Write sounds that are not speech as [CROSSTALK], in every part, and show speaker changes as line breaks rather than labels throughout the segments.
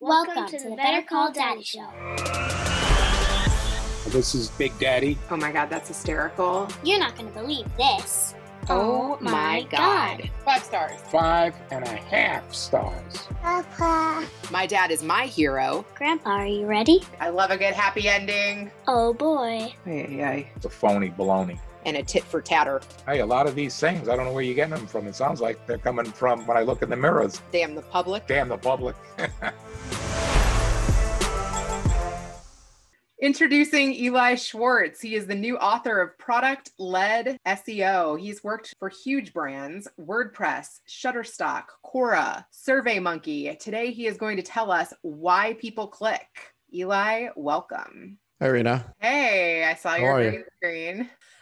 Welcome to the Better Call Daddy Show.
This is Big Daddy.
Oh my god, that's hysterical.
You're not going to believe this.
Oh, oh my god. Five stars.
Five and a half stars.
Papa.
My dad is my hero.
Grandpa, are you ready?
I love a good happy ending.
Oh boy.
Hey, hey.
It's a phony baloney.
And a tit for tatter.
Hey, a lot of these things, I don't know where you're getting them from. It sounds like they're coming from when I look in the mirrors.
Damn the public.
Damn the public. [LAUGHS]
Introducing Eli Schwartz. He is the new author of Product Led SEO. He's worked for huge brands WordPress, Shutterstock, Quora, SurveyMonkey. Today, he is going to tell us why people click. Eli, welcome.
Hi, Rena.
Hey, I saw
How
your
you?
screen. [LAUGHS]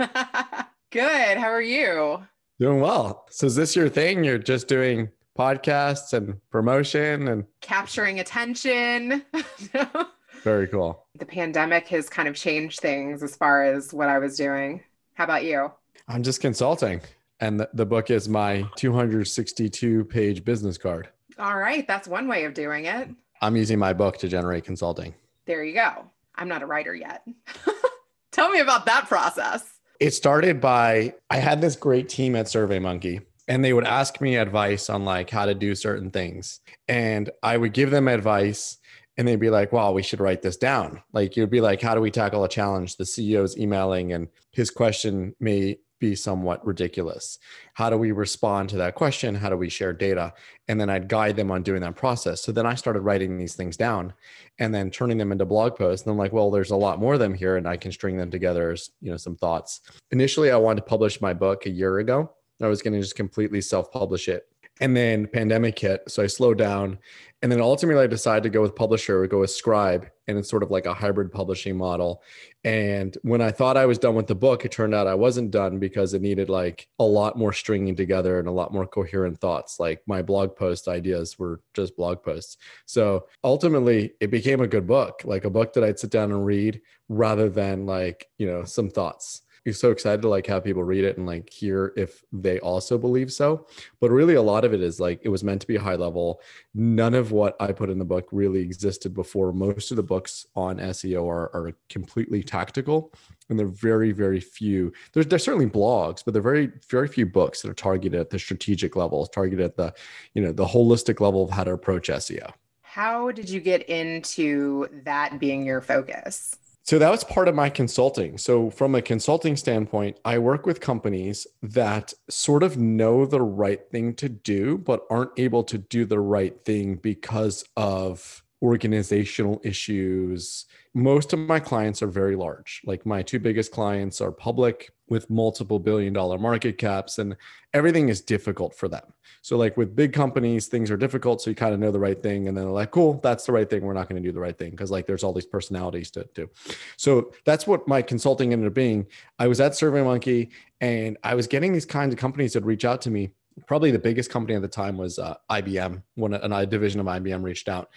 Good. How are you?
Doing well. So is this your thing? You're just doing podcasts and promotion and
Capturing attention. [LAUGHS]
very cool.
the pandemic has kind of changed things as far as what I was doing. How about you?
I'm just consulting. And the, the book is my 262 page business card.
All right, that's one way of doing it.
I'm using my book to generate consulting.
There you go. I'm not a writer yet. [LAUGHS] Tell me about that process.
It started by I had this great team at SurveyMonkey and they would ask me advice on like how to do certain things. And I would give them advice and they'd be like, wow, we should write this down. Like you'd be like, how do we tackle a challenge? The CEO's emailing and his question may be somewhat ridiculous. How do we respond to that question? How do we share data? And then I'd guide them on doing that process. So then I started writing these things down and then turning them into blog posts. And I'm like, well, there's a lot more of them here and I can string them together as, you know, some thoughts. Initially, I wanted to publish my book a year ago. I was going to just completely self-publish it. And then pandemic hit, so I slowed down. And then ultimately I decided to go with publisher or go with Scribe. And it's sort of like a hybrid publishing model. And when I thought I was done with the book, it turned out I wasn't done because it needed like a lot more stringing together and a lot more coherent thoughts. Like my blog post ideas were just blog posts. So ultimately it became a good book, like a book that I'd sit down and read rather than like, you know, some thoughts. So excited to like have people read it and like hear if they also believe so. But really a lot of it is like it was meant to be high level. None of what I put in the book really existed before. Most of the books on SEO are, are completely tactical and they're very, very few. There's there's certainly blogs, but they're very, very few books that are targeted at the strategic level, targeted at the, you know, the holistic level of how to approach SEO.
How did you get into that being your focus?
So that was part of my consulting. So, from a consulting standpoint, I work with companies that sort of know the right thing to do, but aren't able to do the right thing because of organizational issues. Most of my clients are very large. Like my two biggest clients are public with multiple billion dollar market caps, and everything is difficult for them. So, like with big companies, things are difficult. So, you kind of know the right thing, and then they're like, cool, that's the right thing. We're not going to do the right thing because, like, there's all these personalities to do. So, that's what my consulting ended up being. I was at SurveyMonkey and I was getting these kinds of companies that reach out to me. Probably the biggest company at the time was uh, IBM. When a division of IBM reached out,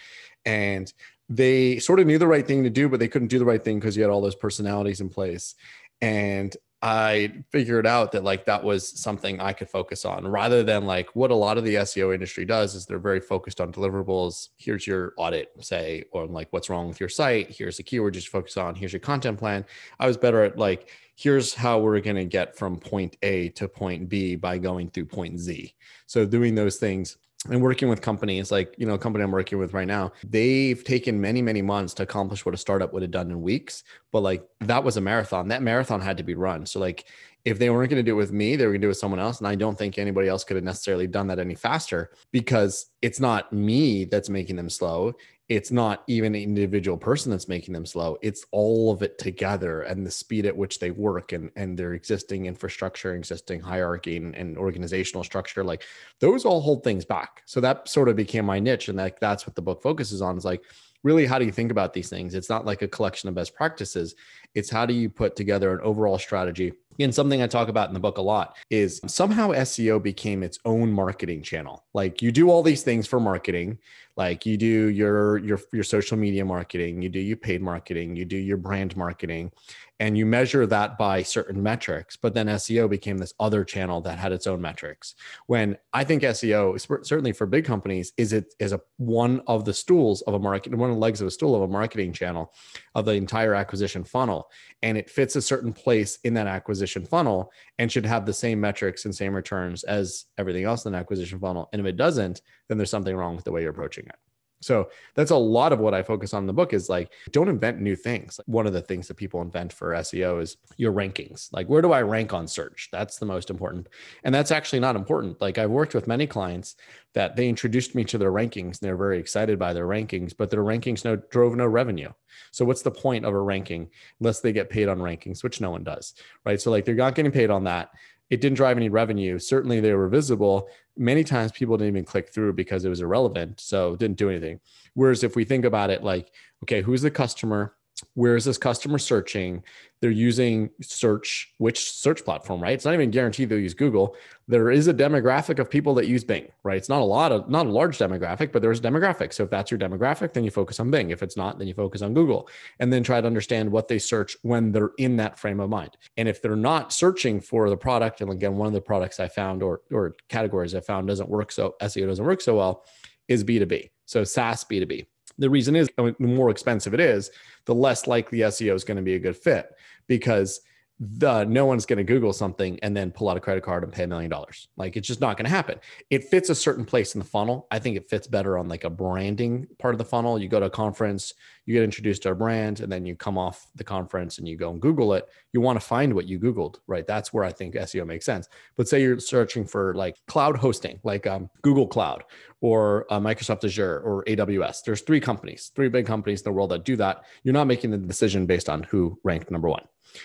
and they sort of knew the right thing to do, but they couldn't do the right thing because you had all those personalities in place. And I figured out that like that was something I could focus on rather than like what a lot of the SEO industry does is they're very focused on deliverables. Here's your audit, say, or like what's wrong with your site. Here's the keyword you should focus on. Here's your content plan. I was better at like, here's how we're going to get from point A to point B by going through point Z. So doing those things and working with companies like you know a company i'm working with right now they've taken many many months to accomplish what a startup would have done in weeks but like that was a marathon. That marathon had to be run. So like if they weren't going to do it with me they were going to do it with someone else and i don't think anybody else could have necessarily done that any faster because it's not me that's making them slow it's not even an individual person that's making them slow it's all of it together and the speed at which they work and and their existing infrastructure existing hierarchy and, and organizational structure like those all hold things back. So that sort of became my niche and like that's what the book focuses on is like really how do you think about these things? It's not like a collection of best practices it's how do you put together an overall strategy? And something I talk about in the book a lot is somehow SEO became its own marketing channel. Like you do all these things for marketing, like you do your your your social media marketing, you do your paid marketing, you do your brand marketing, and you measure that by certain metrics. But then seo became this other channel that had its own metrics. When i think seo certainly for big companies is it is a one of the stools of a market one of the legs of a stool of a marketing channel of the entire acquisition funnel and it fits a certain place in that acquisition funnel and should have the same metrics and same returns as everything else in the acquisition funnel. And if it doesn't then there's something wrong with the way you're approaching it so that's a lot of what I focus on in the book is like, don't invent new things. One of the things that people invent for SEO is your rankings. Like, where do I rank on search? That's the most important. And that's actually not important. Like, I've worked with many clients that they introduced me to their rankings and they're very excited by their rankings, but their rankings no, drove no revenue. So, what's the point of a ranking unless they get paid on rankings, which no one does, right? So, like, they're not getting paid on that it didn't drive any revenue. Certainly they were visible. Many times people didn't even click through because it was irrelevant. So it didn't do anything. Whereas if we think about it like, okay, who's the customer? Where is this customer searching? They're using search which search platform right? It's not even guaranteed they'll use google. There is a demographic of people that use bing right? It's not a lot of not a large demographic but there's a demographic. So if that's your demographic then you focus on bing. If it's not then you focus on google. And then try to understand what they search when they're in that frame of mind. And if they're not searching for the product and again one of the products i found or or categories i found doesn't work so seo doesn't work so well is b2b so saas b2b the reason is the more expensive it is, the less likely SEO is going to be a good fit because the no one's going to google something and then pull out a credit card and pay a million dollars. Like it's just not going to happen. It fits a certain place in the funnel. I think it fits better on like a branding part of the funnel. You go to a conference you get introduced to a brand and then you come off the conference and you go and google it. You want to find what you googled right? That's where i think seo makes sense. But say you're searching for like cloud hosting like um, google cloud or uh, microsoft azure or aws there's three companies three big companies in the world that do that. You're not making the decision based on who ranked number one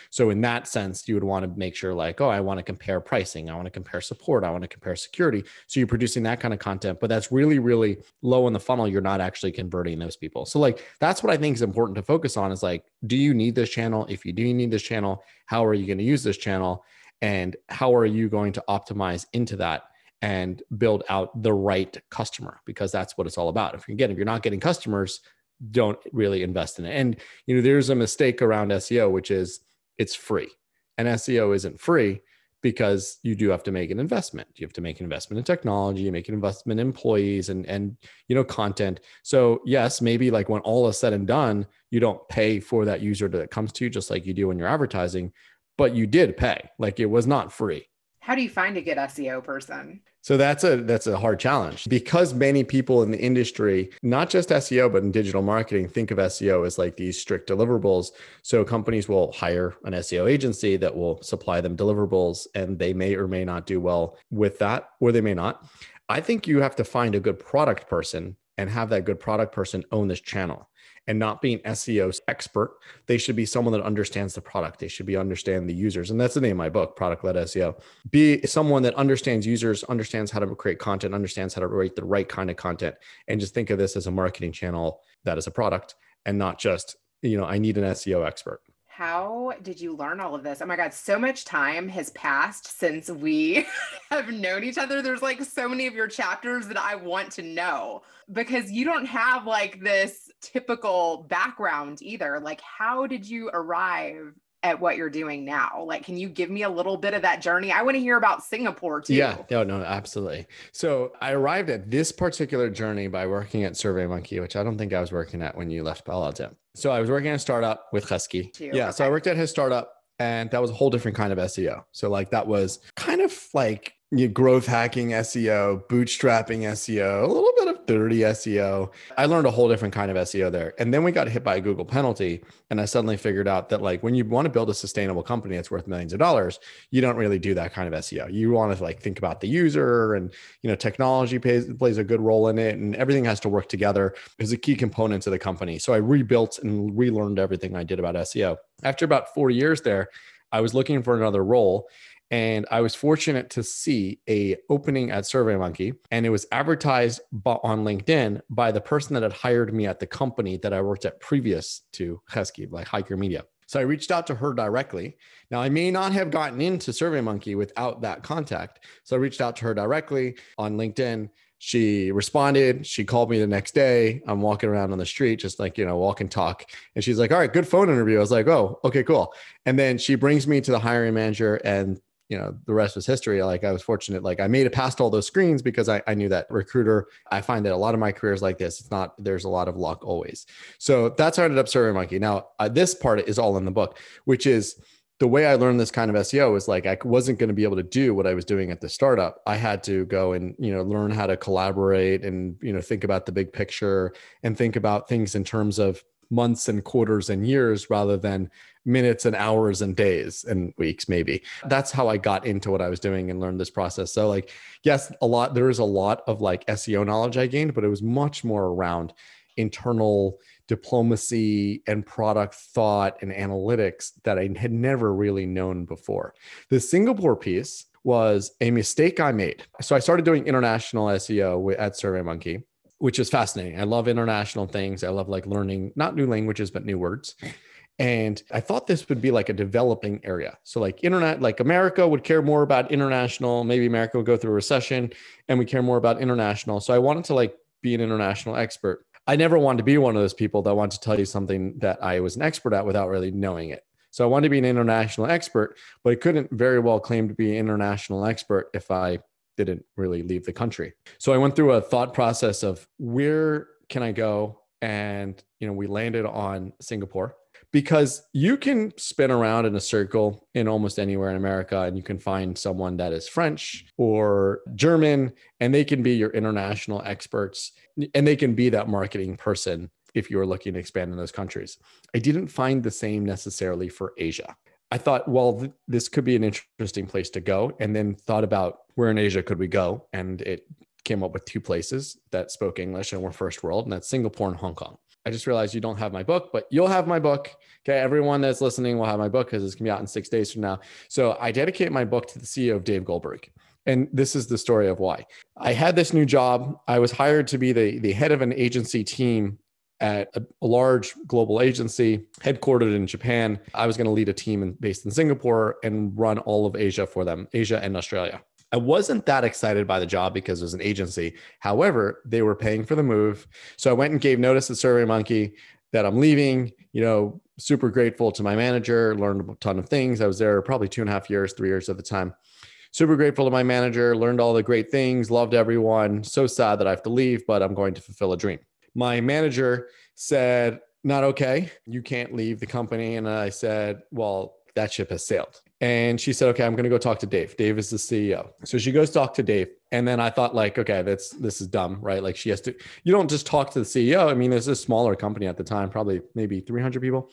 so in that sense, you would want to make sure like, oh, I want to compare pricing, I want to compare support, I want to compare security. So you're producing that kind of content, but that's really, really low in the funnel. You're not actually converting those people. So like that's what I think is important to focus on is like, do you need this channel? If you do need this channel, how are you going to use this channel? And how are you going to optimize into that? and build out the right customer because that's what it's all about. If again, if you're not getting customers, don't really invest in it. And you know, there's a mistake around SEO, which is it's free. And SEO isn't free because you do have to make an investment. You have to make an investment in technology, you make an investment in employees and and you know content. So yes, maybe like when all is said and done, you don't pay for that user that comes to you just like you do when you're advertising, but you did pay. Like it was not free.
How do you find a good SEO person?
So that's a that's a hard challenge because many people in the industry, not just SEO but in digital marketing, think of SEO as like these strict deliverables. So companies will hire an SEO agency that will supply them deliverables and they may or may not do well with that or they may not. I think you have to find a good product person and have that good product person own this channel and not being SEO expert. They should be someone that understands the product. They should be understand the users. And that's the name of my book, Product Led SEO. Be someone that understands users, understands how to create content, understands how to write the right kind of content, and just think of this as a marketing channel that is a product and not just, you know, I need an SEO expert.
How did you learn all of this? Oh my God, so much time has passed since we [LAUGHS] have known each other. There's like so many of your chapters that I want to know because you don't have like this typical background either. Like, how did you arrive at what you're doing now? Like, can you give me a little bit of that journey? I want to hear about Singapore too.
Yeah, no, no, absolutely. So I arrived at this particular journey by working at SurveyMonkey, which I don't think I was working at when you left Palo Alto. So I was working at a startup with Husky. Yeah. Okay. So I worked at his startup and that was a whole different kind of SEO. So like that was kind of like you know, growth hacking SEO, bootstrapping SEO, a little bit of dirty SEO. I learned a whole different kind of SEO there. And then we got hit by a Google penalty. And I suddenly figured out that like when you want to build a sustainable company that's worth millions of dollars, you don't really do that kind of SEO. You want to like think about the user and you know, technology plays, plays a good role in it and everything has to work together as a key component to the company. So I rebuilt and relearned everything I did about SEO. After about four years there, I was looking for another role and I was fortunate to see a opening at SurveyMonkey, and it was advertised on LinkedIn by the person that had hired me at the company that I worked at previous to Husky, like Hiker Media. So I reached out to her directly. Now I may not have gotten into SurveyMonkey without that contact. So I reached out to her directly on LinkedIn. She responded. She called me the next day. I'm walking around on the street, just like, you know, walk and talk. And she's like, All right, good phone interview. I was like, Oh, okay, cool. And then she brings me to the hiring manager and you know the rest was history. Like i was fortunate like i made it past all those screens because I, I knew that recruiter i find that a lot of my careers like this. It's not there's a lot of luck always. So that's how i ended up SurveyMonkey. Now uh, this part is all in the book which is the way I learned this kind of SEO is like I wasn't going to be able to do what I was doing at the startup. I had to go and you know learn how to collaborate and you know think about the big picture and think about things in terms of months and quarters and years rather than minutes and hours and days and weeks maybe. That's how i got into what i was doing and learned this process. So like yes a lot there is a lot of like seo knowledge i gained but it was much more around internal diplomacy and product thought and analytics that i had never really known before. The singapore piece was a mistake i made. So i started doing international seo at surveymonkey which is fascinating. I love international things. I love like learning not new languages but new words. And I thought this would be like a developing area. So like internet, like America would care more about international. Maybe America would go through a recession and we care more about international. So I wanted to like be an international expert. I never wanted to be one of those people that want to tell you something that I was an expert at without really knowing it. So I wanted to be an international expert, but I couldn't very well claim to be an international expert if I didn't really leave the country. So I went through a thought process of where can I go? And, you know, we landed on Singapore because you can spin around in a circle in almost anywhere in America and you can find someone that is French or German and they can be your international experts and they can be that marketing person if you are looking to expand in those countries. I didn't find the same necessarily for Asia. I thought, well, th- this could be an interesting place to go, and then thought about where in Asia could we go, and it came up with two places that spoke English and were first world, and that's Singapore and Hong Kong. I just realized you don't have my book, but you'll have my book. Okay. Everyone that's listening will have my book because it's going to be out in six days from now. So I dedicate my book to the CEO of Dave Goldberg. And this is the story of why. I had this new job. I was hired to be the, the head of an agency team at a, a large global agency headquartered in Japan. I was going to lead a team in, based in Singapore and run all of Asia for them, Asia and Australia. I wasn't that excited by the job because it was an agency. However, they were paying for the move. So I went and gave notice to SurveyMonkey that I'm leaving, you know, super grateful to my manager, learned a ton of things. I was there probably two and a half years, three years at the time. Super grateful to my manager, learned all the great things, loved everyone. So sad that I have to leave, but I'm going to fulfill a dream my manager said, Not okay. You can't leave the company. And I said, Well, that ship has sailed. And she said, Okay, I'm going to go talk to Dave. Dave is the CEO. So she goes talk to Dave. And then I thought, like, okay, that's this is dumb, right? Like she has to, you don't just talk to the CEO. I mean, there's a smaller company at the time, probably maybe 300 people.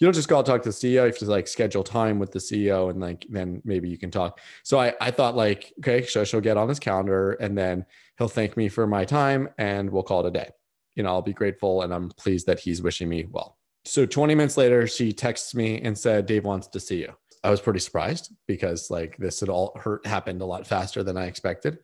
You don't just go talk to the CEO. You have to like schedule time with the CEO and like then maybe you can talk. So I, I thought like, okay, so she'll get on his calendar and then he'll thank me for my time and we'll call it a day you know, I'll be grateful and I'm pleased that he's wishing me well. So 20 minutes later, she texts me and said, Dave wants to see you. I was pretty surprised because like this had all hurt happened a lot faster than I expected.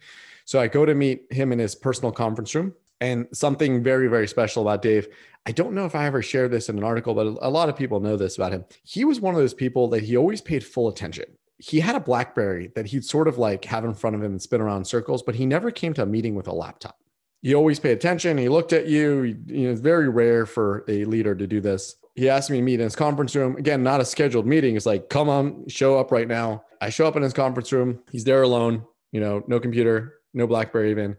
So I go to meet him in his personal conference room. And something very, very special about Dave. I don't know if I ever shared this in an article, but a lot of people know this about him. He was one of those people that he always paid full attention. He had a Blackberry that he'd sort of like have in front of him and spin around circles, but he never came to a meeting with a laptop he always paid attention. He looked at you. you know, it's very rare for a leader to do this. He asked me to meet in his conference room. Again, not a scheduled meeting. It's like, come on, show up right now. I show up in his conference room. He's there alone, you know, no computer, no Blackberry even.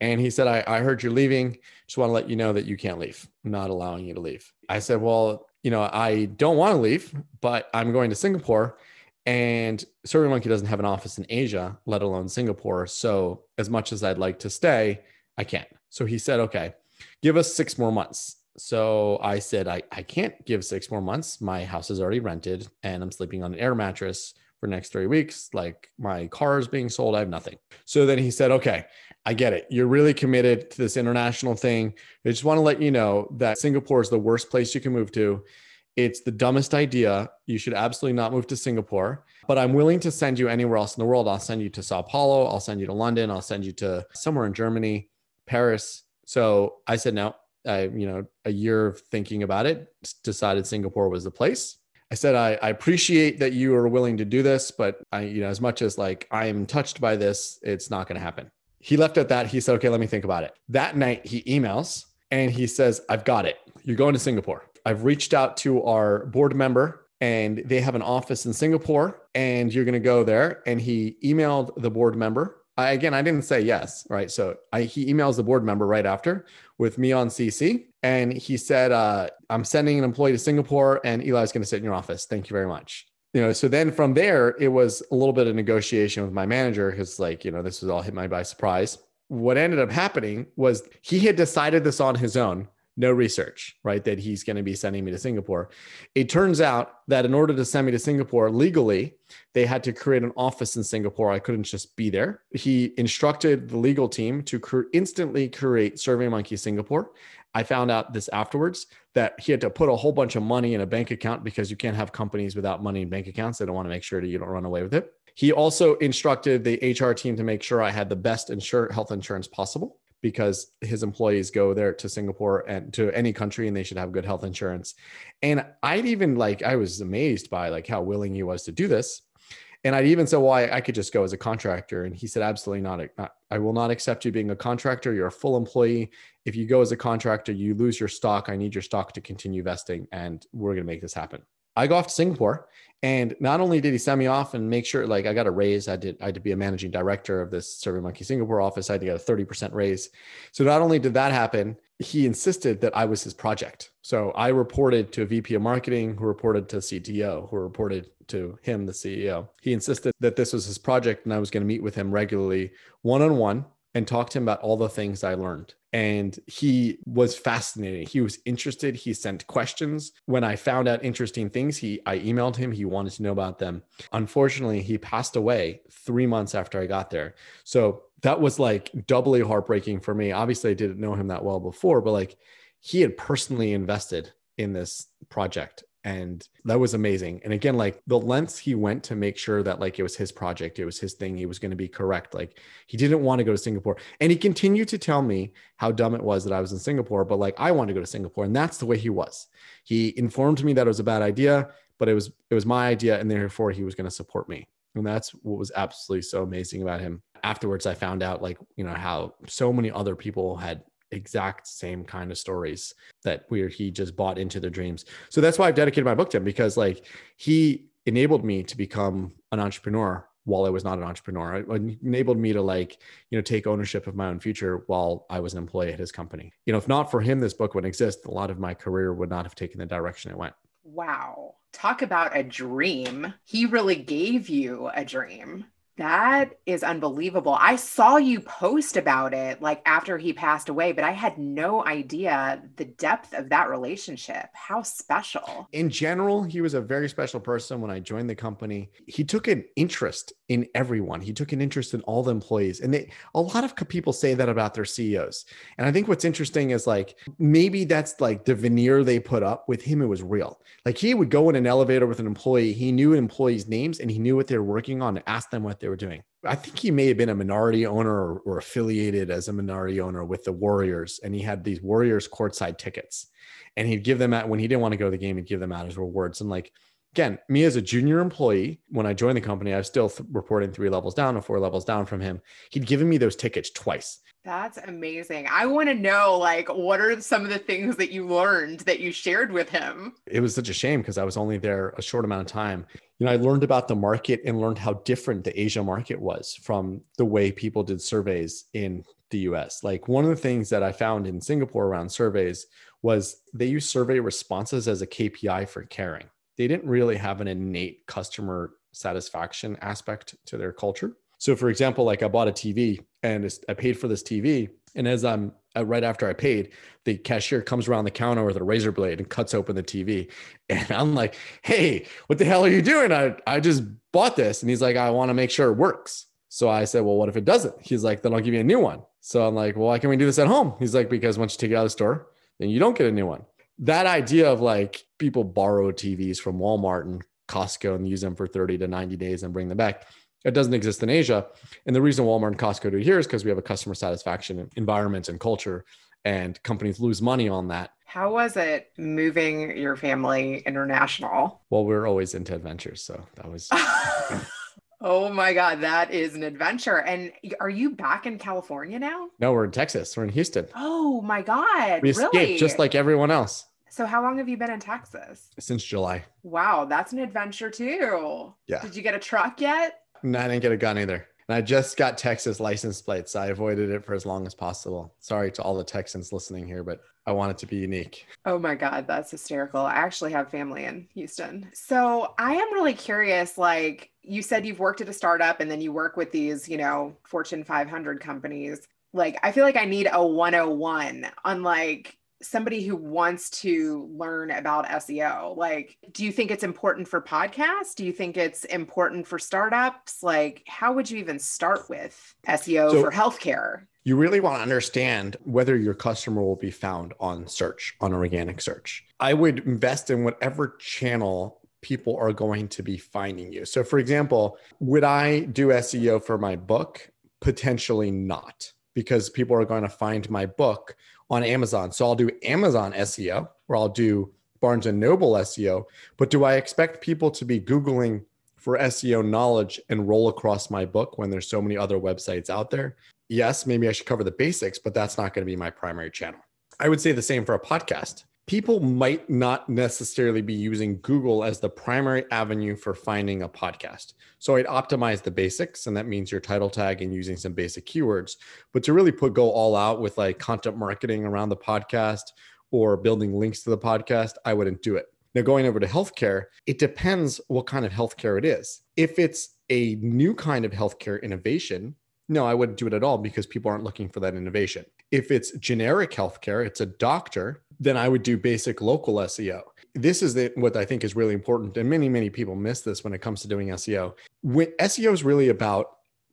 And he said, I, I heard you're leaving. Just want to let you know that you can't leave. I'm not allowing you to leave. I said, Well, you know, I don't want to leave, but I'm going to Singapore. And SurveyMonkey doesn't have an office in Asia, let alone Singapore. So as much as I'd like to stay, I can't. So he said, okay, give us six more months. So I said, I, I can't give six more months. My house is already rented and I'm sleeping on an air mattress for next three weeks. Like my car is being sold. I have nothing. So then he said, okay, I get it. You're really committed to this international thing. I just want to let you know that Singapore is the worst place you can move to. It's the dumbest idea. You should absolutely not move to Singapore, but I'm willing to send you anywhere else in the world. I'll send you to Sao Paulo. I'll send you to London. I'll send you to somewhere in Germany. Paris. So I said no. I, you know, a year of thinking about it, decided Singapore was the place. I said, I, I appreciate that you are willing to do this, but I, you know, as much as like I am touched by this, it's not going to happen. He left at that. He said, okay, let me think about it. That night he emails and he says, I've got it. You're going to Singapore. I've reached out to our board member and they have an office in Singapore and you're going to go there. And he emailed the board member. I, again, I didn't say yes, right? So I, he emails the board member right after with me on CC. And he said, uh, I'm sending an employee to Singapore and Eli's going to sit in your office. Thank you very much. You know, so then from there, it was a little bit of negotiation with my manager because, like, you know, this was all hit me by surprise. What ended up happening was he had decided this on his own no research, right? That he's going to be sending me to Singapore. It turns out that in order to send me to Singapore legally, they had to create an office in Singapore. I couldn't just be there. He instructed the legal team to instantly create SurveyMonkey Singapore. I found out this afterwards that he had to put a whole bunch of money in a bank account because you can't have companies without money in bank accounts. They don't want to make sure that you don't run away with it. He also instructed the HR team to make sure I had the best insure, health insurance possible because his employees go there to Singapore and to any country and they should have good health insurance. And I'd even like I was amazed by like how willing he was to do this. And I'd even said, well, I, I could just go as a contractor. And he said, absolutely not. I will not accept you being a contractor. You're a full employee. If you go as a contractor, you lose your stock. I need your stock to continue vesting, and we're going to make this happen. I go off to Singapore and not only did he send me off and make sure, like I got a raise, I did, I had to be a managing director of this SurveyMonkey Singapore office. I had to get a 30% raise. So not only did that happen, he insisted that I was his project. So I reported to a VP of marketing who reported to CTO, who reported to him, the CEO. He insisted that this was his project and I was going to meet with him regularly one on one and talked to him about all the things I learned. And he was fascinated. He was interested. He sent questions. When I found out interesting things, he I emailed him. He wanted to know about them. Unfortunately, he passed away three months after I got there. So that was like doubly heartbreaking for me. Obviously, I didn't know him that well before, but like he had personally invested in this project and that was amazing. And again like the lengths he went to make sure that like it was his project it was his thing he was going to be correct like he didn't want to go to singapore. And he continued to tell me how dumb it was that i was in singapore but like i wanted to go to singapore and that's the way he was. He informed me that it was a bad idea but it was it was my idea and therefore he was going to support me. And that's what was absolutely so amazing about him. Afterwards i found out like you know how so many other people had exact same kind of stories that where he just bought into their dreams. So that's why I've dedicated my book to him because like he enabled me to become an entrepreneur while I was not an entrepreneur. It enabled me to like, you know, take ownership of my own future while I was an employee at his company. You know, if not for him, this book wouldn't exist. A lot of my career would not have taken the direction it went.
Wow. Talk about a dream. He really gave you a dream. That is unbelievable. I saw you post about it like after he passed away, but I had no idea the depth of that relationship. How special.
In general, he was a very special person when I joined the company. He took an interest in everyone. He took an interest in all the employees. And they a lot of people say that about their CEOs. And I think what's interesting is like maybe that's like the veneer they put up with him it was real. Like he would go in an elevator with an employee, he knew an employee's names and he knew what they were working on and asked them what they were doing. I think he may have been a minority owner or, or, affiliated as a minority owner with the Warriors, and he had these Warriors courtside tickets, and he'd give them out when he didn't want to go to the game. He'd give them out as rewards, and like again, me as a junior employee, when I joined the company, I was still th- reporting three levels down or four levels down from him. He'd given me those tickets twice.
That's amazing. I want to know, like, what are some of the things that you learned that you shared with him?
It was such a shame because I was only there a short amount of time you know, I learned about the market and learned how different the Asia market was from the way people did surveys in the US. Like one of the things that I found in Singapore around surveys was they use survey responses as a KPI for caring. They didn't really have an innate customer satisfaction aspect to their culture. So, for example, like I bought a TV and I paid for this TV. And as I'm uh, right after I paid, the cashier comes around the counter with a razor blade and cuts open the TV. [LAUGHS] And I'm like, hey, what the hell are you doing? I, I just bought this. And he's like, I want to make sure it works. So I said, well, what if it doesn't? He's like, then I'll give you a new one. So I'm like, well, why can't we do this at home? He's like, because once you take it out of the store, then you don't get a new one. That idea of like people borrow TVs from Walmart and Costco and use them for 30 to 90 days and bring them back. It doesn't exist in Asia. And the reason Walmart and Costco do here is because we have a customer satisfaction environment and culture, and companies lose money on that.
How was it moving your family international?
Well, we are always into adventures, so that was. [LAUGHS]
oh my God, that is an adventure. And are you back in California now?
No, we're in Texas. We're in Houston.
Oh my God.
We escaped
really?
just like everyone else.
So, how long have you been in Texas?
Since July.
Wow, that's an adventure too.
Yeah.
Did you get a truck yet?
No, I didn't get a gun either. And I just got Texas license plates. I avoided it for as long as possible. Sorry to all the Texans listening here, but I want it to be unique.
Oh my God, that's hysterical. I actually have family in Houston. So I am really curious. Like you said, you've worked at a startup and then you work with these, you know, Fortune 500 companies. Like, I feel like I need a 101 on like somebody who wants to learn about SEO? Like, do you think it's important for podcasts? Do you think it's important for startups? Like, how would you even start with SEO so for healthcare?
You really want to understand whether your customer will be found on search, on organic search. I would invest in whatever channel people are going to be finding you. So, for example, would I do SEO for my book? Potentially not, because people are going to find my book on Amazon. So I'll do Amazon SEO or I'll do Barnes and Noble SEO. But do I expect people to be Googling for SEO knowledge and roll across my book when there's so many other websites out there? Yes, maybe I should cover the basics, but that's not going to be my primary channel. I would say the same for a podcast people might not necessarily be using Google as the primary avenue for finding a podcast. So I'd optimize the basics, and that means your title tag and using some basic keywords. But to really put go all out with like content marketing around the podcast or building links to the podcast, I wouldn't do it. Now, going over to healthcare, it depends what kind of healthcare it is. If it's a new kind of healthcare innovation, no, I wouldn't do it at all because people aren't looking for that innovation. If it's generic healthcare, it's a doctor, then I would do basic local SEO. This is the, what I think is really important. And many, many people miss this when it comes to doing SEO. When SEO is really about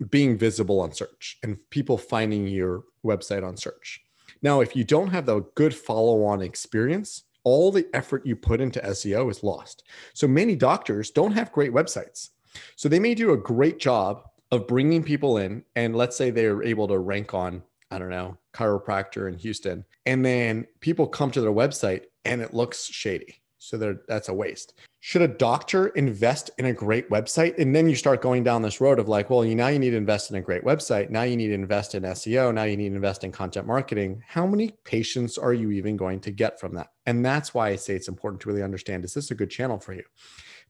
being visible on search and people finding your website on search. Now, if you don't have the good follow on experience, all the effort you put into SEO is lost. So many doctors don't have great websites. So they may do a great job of bringing people in. And let's say they're able to rank on I don't know, chiropractor in Houston. And then people come to their website and it looks shady. So that's a waste. Should a doctor invest in a great website? And then you start going down this road of like, well, you now you need to invest in a great website. Now you need to invest in SEO. Now you need to invest in content marketing. How many patients are you even going to get from that? And that's why I say it's important to really understand is this a good channel for you?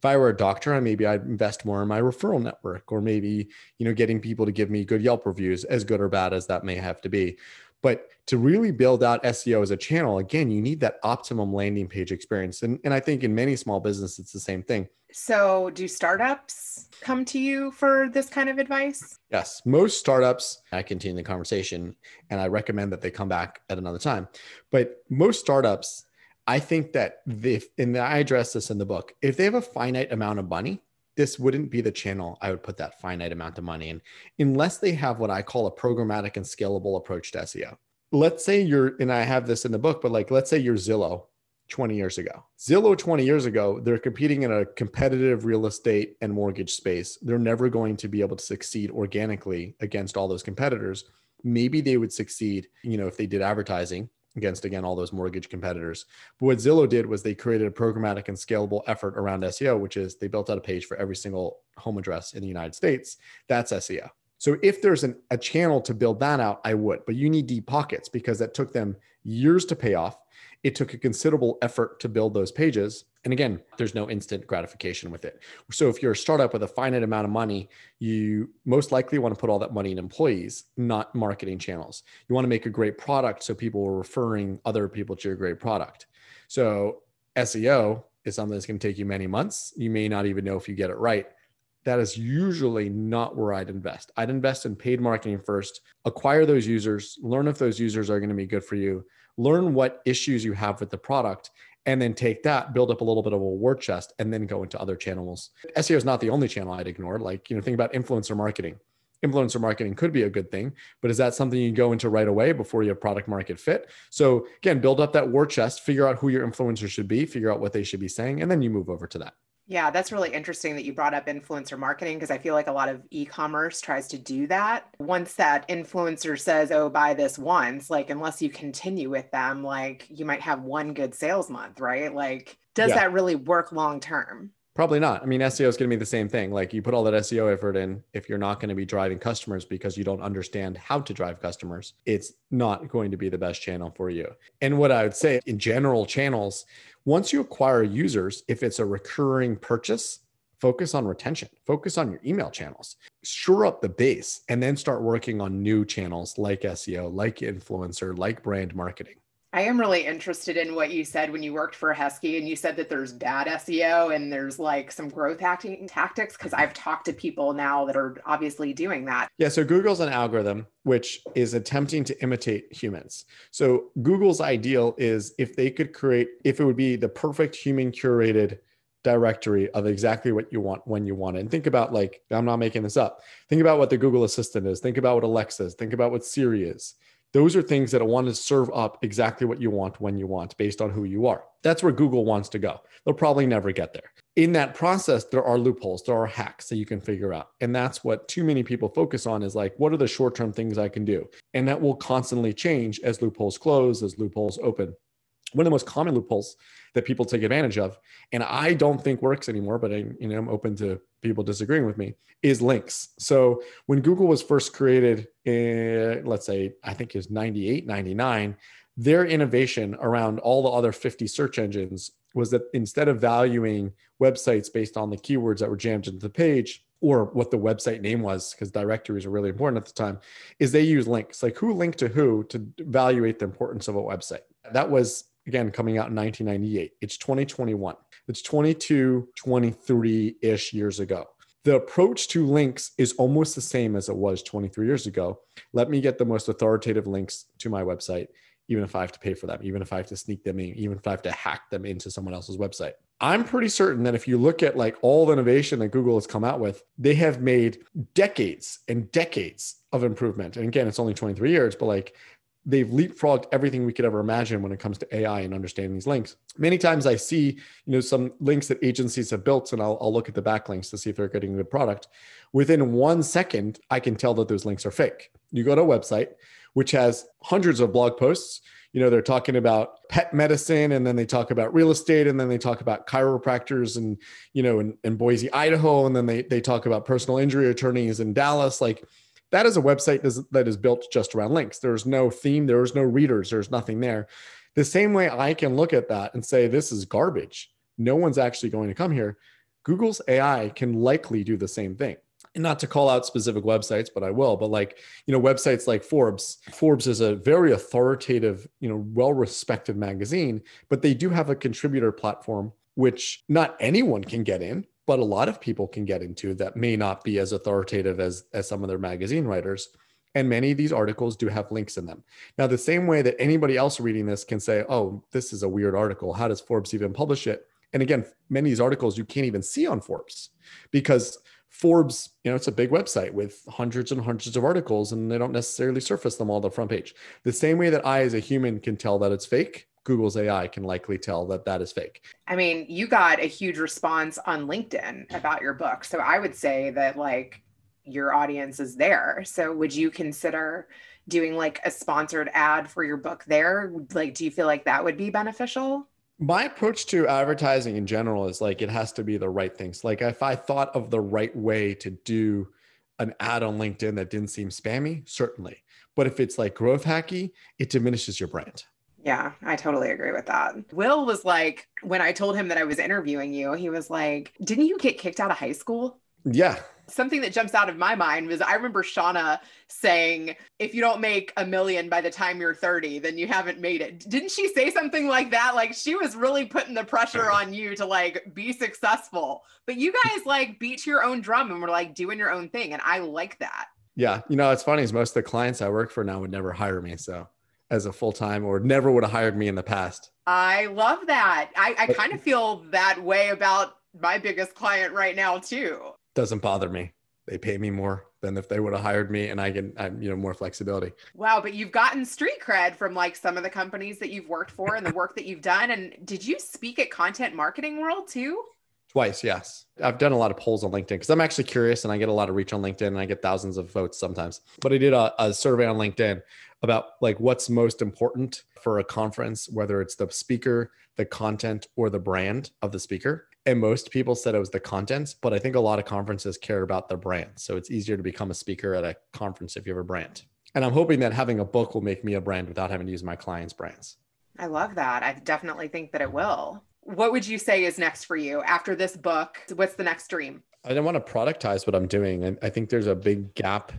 If I were a doctor, maybe I'd invest more in my referral network or maybe, you know, getting people to give me good Yelp reviews, as good or bad as that may have to be. But to really build out SEO as a channel, again, you need that optimum landing page experience. And, and I think in many small businesses, it's the same thing.
So, do startups come to you for this kind of advice?
Yes. Most startups, I continue the conversation and I recommend that they come back at another time. But most startups, I think that if, and I address this in the book, if they have a finite amount of money, this wouldn't be the channel I would put that finite amount of money in, unless they have what I call a programmatic and scalable approach to SEO. Let's say you're, and I have this in the book, but like, let's say you're Zillow 20 years ago. Zillow 20 years ago, they're competing in a competitive real estate and mortgage space. They're never going to be able to succeed organically against all those competitors. Maybe they would succeed, you know, if they did advertising against again all those mortgage competitors. But what Zillow did was they created a programmatic and scalable effort around SEO, which is they built out a page for every single home address in the United States. That's SEO. So if there's an, a channel to build that out, I would. But you need deep pockets because that took them years to pay off. It took a considerable effort to build those pages. And again, there's no instant gratification with it. So if you're a startup with a finite amount of money, you most likely want to put all that money in employees, not marketing channels. You want to make a great product so people are referring other people to your great product. So SEO is something that's going to take you many months. You may not even know if you get it right. That is usually not where I'd invest. I'd invest in paid marketing first, acquire those users, learn if those users are going to be good for you, learn what issues you have with the product, and then take that, build up a little bit of a war chest, and then go into other channels. SEO is not the only channel I'd ignore. Like, you know, think about influencer marketing. Influencer marketing could be a good thing, but is that something you go into right away before you have product market fit? So again, build up that war chest, figure out who your influencers should be, figure out what they should be saying, and then you move over to that.
Yeah, that's really interesting that you brought up influencer marketing because I feel like a lot of e commerce tries to do that. Once that influencer says, oh, buy this once, like, unless you continue with them, like, you might have one good sales month, right? Like, does
Yeah.
that really work long term?
Probably not. I mean, SEO is going to be the same thing. Like you put all that SEO effort in, if you're not going to be driving customers because you don't understand how to drive customers, it's not going to be the best channel for you. And what I would say in general channels, once you acquire users, if it's a recurring purchase, focus on retention, focus on your email channels, shore up the base, and then start working on new channels like SEO, like influencer, like brand marketing.
I am really interested in what you said when you worked for Heskey and you said that there's bad SEO and there's like some growth hacking tactics because I've talked to people now that are obviously doing that.
Yeah, so Google's an algorithm which is attempting to imitate humans. So Google's ideal is if they could create, if it would be the perfect human curated directory of exactly what you want when you want it. And think about like, I'm not making this up. Think about what the Google Assistant is. Think about what Alexa is. Think about what Siri is. Those are things that want to serve up exactly what you want when you want based on who you are. That's where Google wants to go. They'll probably never get there. In that process, there are loopholes, there are hacks that you can figure out. And that's what too many people focus on is like, what are the short term things I can do? And that will constantly change as loopholes close, as loopholes open. One of the most common loopholes that people take advantage of, and I don't think works anymore, but I, you know, I'm open to people disagreeing with me, is links. So when Google was first created, in, let's say, I think is 98, 99, their innovation around all the other 50 search engines was that instead of valuing websites based on the keywords that were jammed into the page or what the website name was, because directories are really important at the time, is they use links, like who linked to who to evaluate the importance of a website. That was again coming out in 1998. It's 2021. It's 22, 23 ish years ago. The approach to links is almost the same as it was 23 years ago. Let me get the most authoritative links to my website, even if I have to pay for them, even if I have to sneak them in, even if I have to hack them into someone else's website. I'm pretty certain that if you look at like all the innovation that Google has come out with, they have made decades and decades of improvement. And again, it's only 23 years, but like they've leapfrogged everything we could ever imagine when it comes to AI and understanding these links. Many times I see, you know, some links that agencies have built and I'll, I'll look at the backlinks to see if they're getting good product. Within one second, I can tell that those links are fake. You go to a website, which has hundreds of blog posts, you know, they're talking about pet medicine and then they talk about real estate and then they talk about chiropractors and, you know, in, in Boise, Idaho. And then they, they talk about personal injury attorneys in Dallas. Like that is a website that is built just around links. There's no theme, there's no readers, there's nothing there. The same way I can look at that and say, this is garbage. No one's actually going to come here. Google's AI can likely do the same thing. And not to call out specific websites, but I will. But like, you know, websites like Forbes, Forbes is a very authoritative, you know, well respected magazine, but they do have a contributor platform, which not anyone can get in but a lot of people can get into that may not be as authoritative as as some of their magazine writers. And many of these articles do have links in them. Now the same way that anybody else reading this can say oh this is a weird article. How does forbes even publish it? And again many of these articles you can't even see on forbes because forbes you know it's a big website with hundreds and hundreds of articles and they don't necessarily surface them all on the front page. The same way that i as a human can tell that it's fake Google's AI can likely tell that that is fake.
I mean, you got a huge response on LinkedIn about your book. So I would say that like your audience is there. So would you consider doing like a sponsored ad for your book there? Like, do you feel like that would be beneficial?
My approach to advertising in general is like it has to be the right things. Like if I thought of the right way to do an ad on LinkedIn that didn't seem spammy, certainly. But if it's like growth hacky, it diminishes your brand.
Yeah, I totally agree with that. Will was like, when I told him that I was interviewing you, he was like, Didn't you get kicked out of high school?
Yeah.
Something that jumps out of my mind was I remember Shauna saying, If you don't make a million by the time you're 30, then you haven't made it. Didn't she say something like that? Like she was really putting the pressure [LAUGHS] on you to like be successful. But you guys like beat to your own drum and were like doing your own thing. And I like that.
Yeah. You know, it's funny is most of the clients I work for now would never hire me. So as a full time or never would have hired me in the past.
I love that. I, I kind of feel that way about my biggest client right now too.
Doesn't bother me. They pay me more than if they would have hired me and I get I'm, you know more flexibility.
Wow, but you've gotten street cred from like some of the companies that you've worked for and the work that you've done. And did you speak at Content Marketing World too?
Twice, yes. I've done a lot of polls on LinkedIn because I'm actually curious and I get a lot of reach on LinkedIn and I get thousands of votes sometimes. But I did a, a survey on LinkedIn about like what's most important for a conference, whether it's the speaker, the content, or the brand of the speaker. And most people said it was the content, but I think a lot of conferences care about the brand. So it's easier to become a speaker at a conference if you have a brand. And I'm hoping that having a book will make me a brand without having to use my clients' brands.
I love that. I definitely think that it will. What would you say is next for you after this book? What's the next dream?
I don't want to productize what I'm doing. I think there's a big gap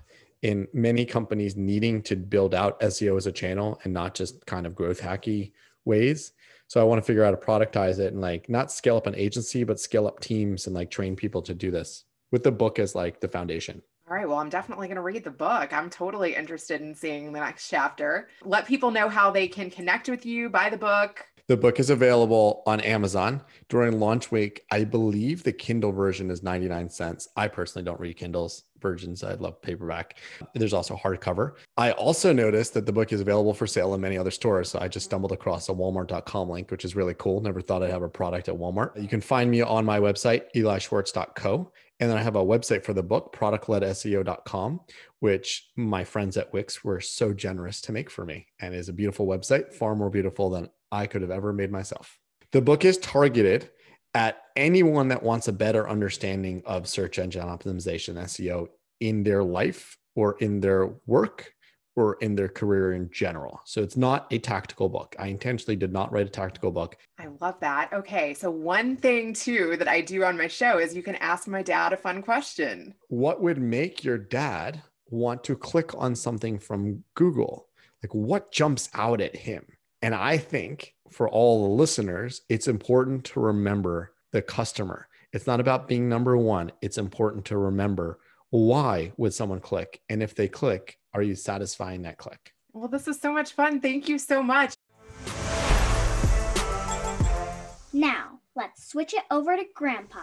in many companies needing to build out SEO as a channel and not just kind of growth hacky ways. So I want to figure out how to productize it and like not scale up an agency, but scale up teams and like train people to do this with the book as like the foundation.
All right. Well, I'm definitely going to read the book. I'm totally interested in seeing the next chapter. Let people know how they can connect with you, buy the book.
The book is available on Amazon during launch week. I believe the Kindle version is 99 cents. I personally don't read Kindles versions. I love paperback. There's also hardcover. I also noticed that the book is available for sale in many other stores. So I just stumbled across a walmart.com link, which is really cool. Never thought I'd have a product at Walmart. You can find me on my website, elischwartz.co. And then I have a website for the book, productledseo.com, which my friends at Wix were so generous to make for me and is a beautiful website, far more beautiful than I could have ever made myself. The book is targeted at anyone that wants a better understanding of search engine optimization, SEO in their life or in their work or in their career in general. So it's not a tactical book. I intentionally did not write a tactical book.
I love that. Okay. So, one thing too that I do on my show is you can ask my dad a fun question.
What would make your dad want to click on something from Google? Like, what jumps out at him? And I think for all the listeners, it's important to remember the customer. It's not about being number one. It's important to remember why would someone click? And if they click, are you satisfying that click?
Well, this is so much fun. Thank you so much.
Now, let's switch it over to Grandpa.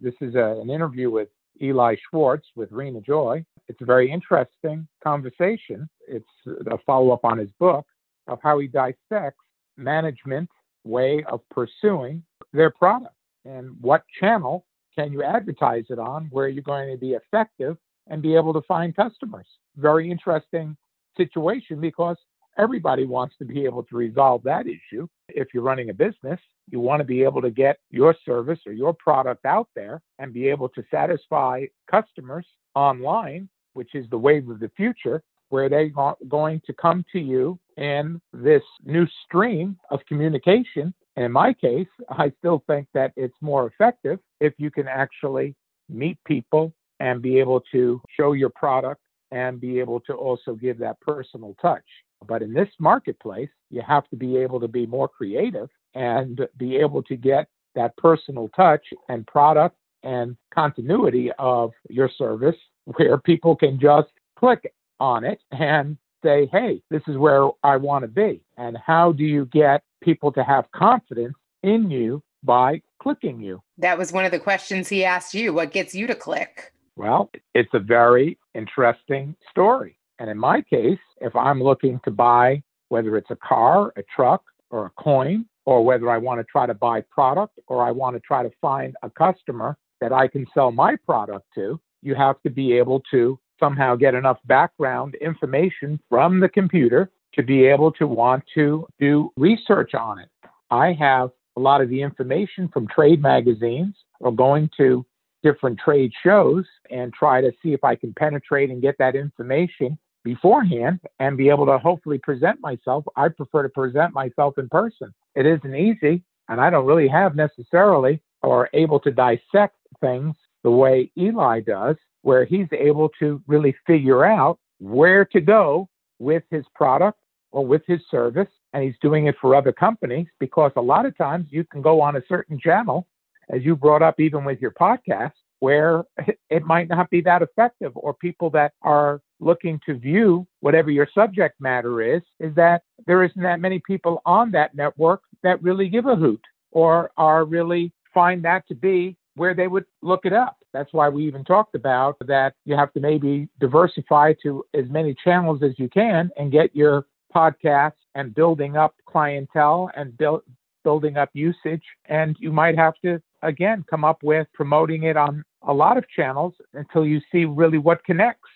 This is a, an interview with Eli Schwartz with Rena Joy. It's a very interesting conversation. It's a follow up on his book of how he dissects management way of pursuing their product and what channel can you advertise it on where you're going to be effective and be able to find customers. Very interesting situation because everybody wants to be able to resolve that issue. If you're running a business, you want to be able to get your service or your product out there and be able to satisfy customers online, which is the wave of the future, where they are going to come to you in this new stream of communication. And in my case, I still think that it's more effective if you can actually meet people and be able to show your product and be able to also give that personal touch. But in this marketplace, you have to be able to be more creative and be able to get that personal touch and product and continuity of your service where people can just click on it and say, hey, this is where I want to be. And how do you get people to have confidence in you by clicking you?
That was one of the questions he asked you. What gets you to click?
Well, it's a very interesting story. And in my case, if I'm looking to buy, whether it's a car, a truck, or a coin, or whether I want to try to buy product or I want to try to find a customer that I can sell my product to, you have to be able to somehow get enough background information from the computer to be able to want to do research on it. I have a lot of the information from trade magazines or going to different trade shows and try to see if I can penetrate and get that information beforehand and be able to hopefully present myself. I prefer to present myself in person. It isn't easy, and I don't really have necessarily or able to dissect things the way Eli does, where he's able to really figure out where to go with his product or with his service. And he's doing it for other companies because a lot of times you can go on a certain channel, as you brought up even with your podcast, where [LAUGHS] it might not be that effective, or people that are looking to view whatever your subject matter is, is that there isn't that many people on that network that really give a hoot or are really find that to be where they would look it up. That's why we even talked about that you have to maybe diversify to as many channels as you can and get your podcasts and building up clientele and build building up usage. And you might have to, again, come up with promoting it on a lot of channels until you see really what connects.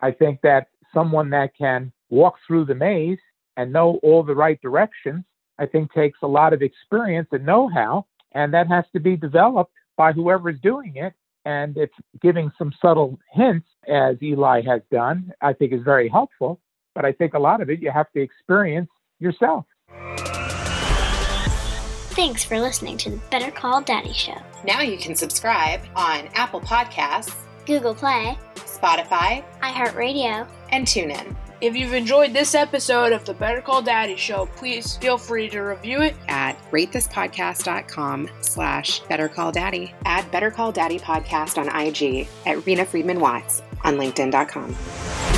I think that someone that can walk through the maze and know all the right directions, I think takes a lot of experience and know how. And that has to be developed by whoever's doing it. And it's giving some subtle hints, as Eli has done, I think is very helpful. But I think a lot of it you have to experience yourself.
Thanks for listening to the Better Call Daddy Show.
Now you can subscribe on Apple Podcasts,
Google Play,
Spotify,
iHeartRadio,
and TuneIn.
If you've enjoyed this episode of the Better Call Daddy Show, please feel free to review it
at ratethispodcast.com slash Better Call Daddy. Add Better Call Daddy Podcast on IG at Rena Friedman Watts on LinkedIn.com.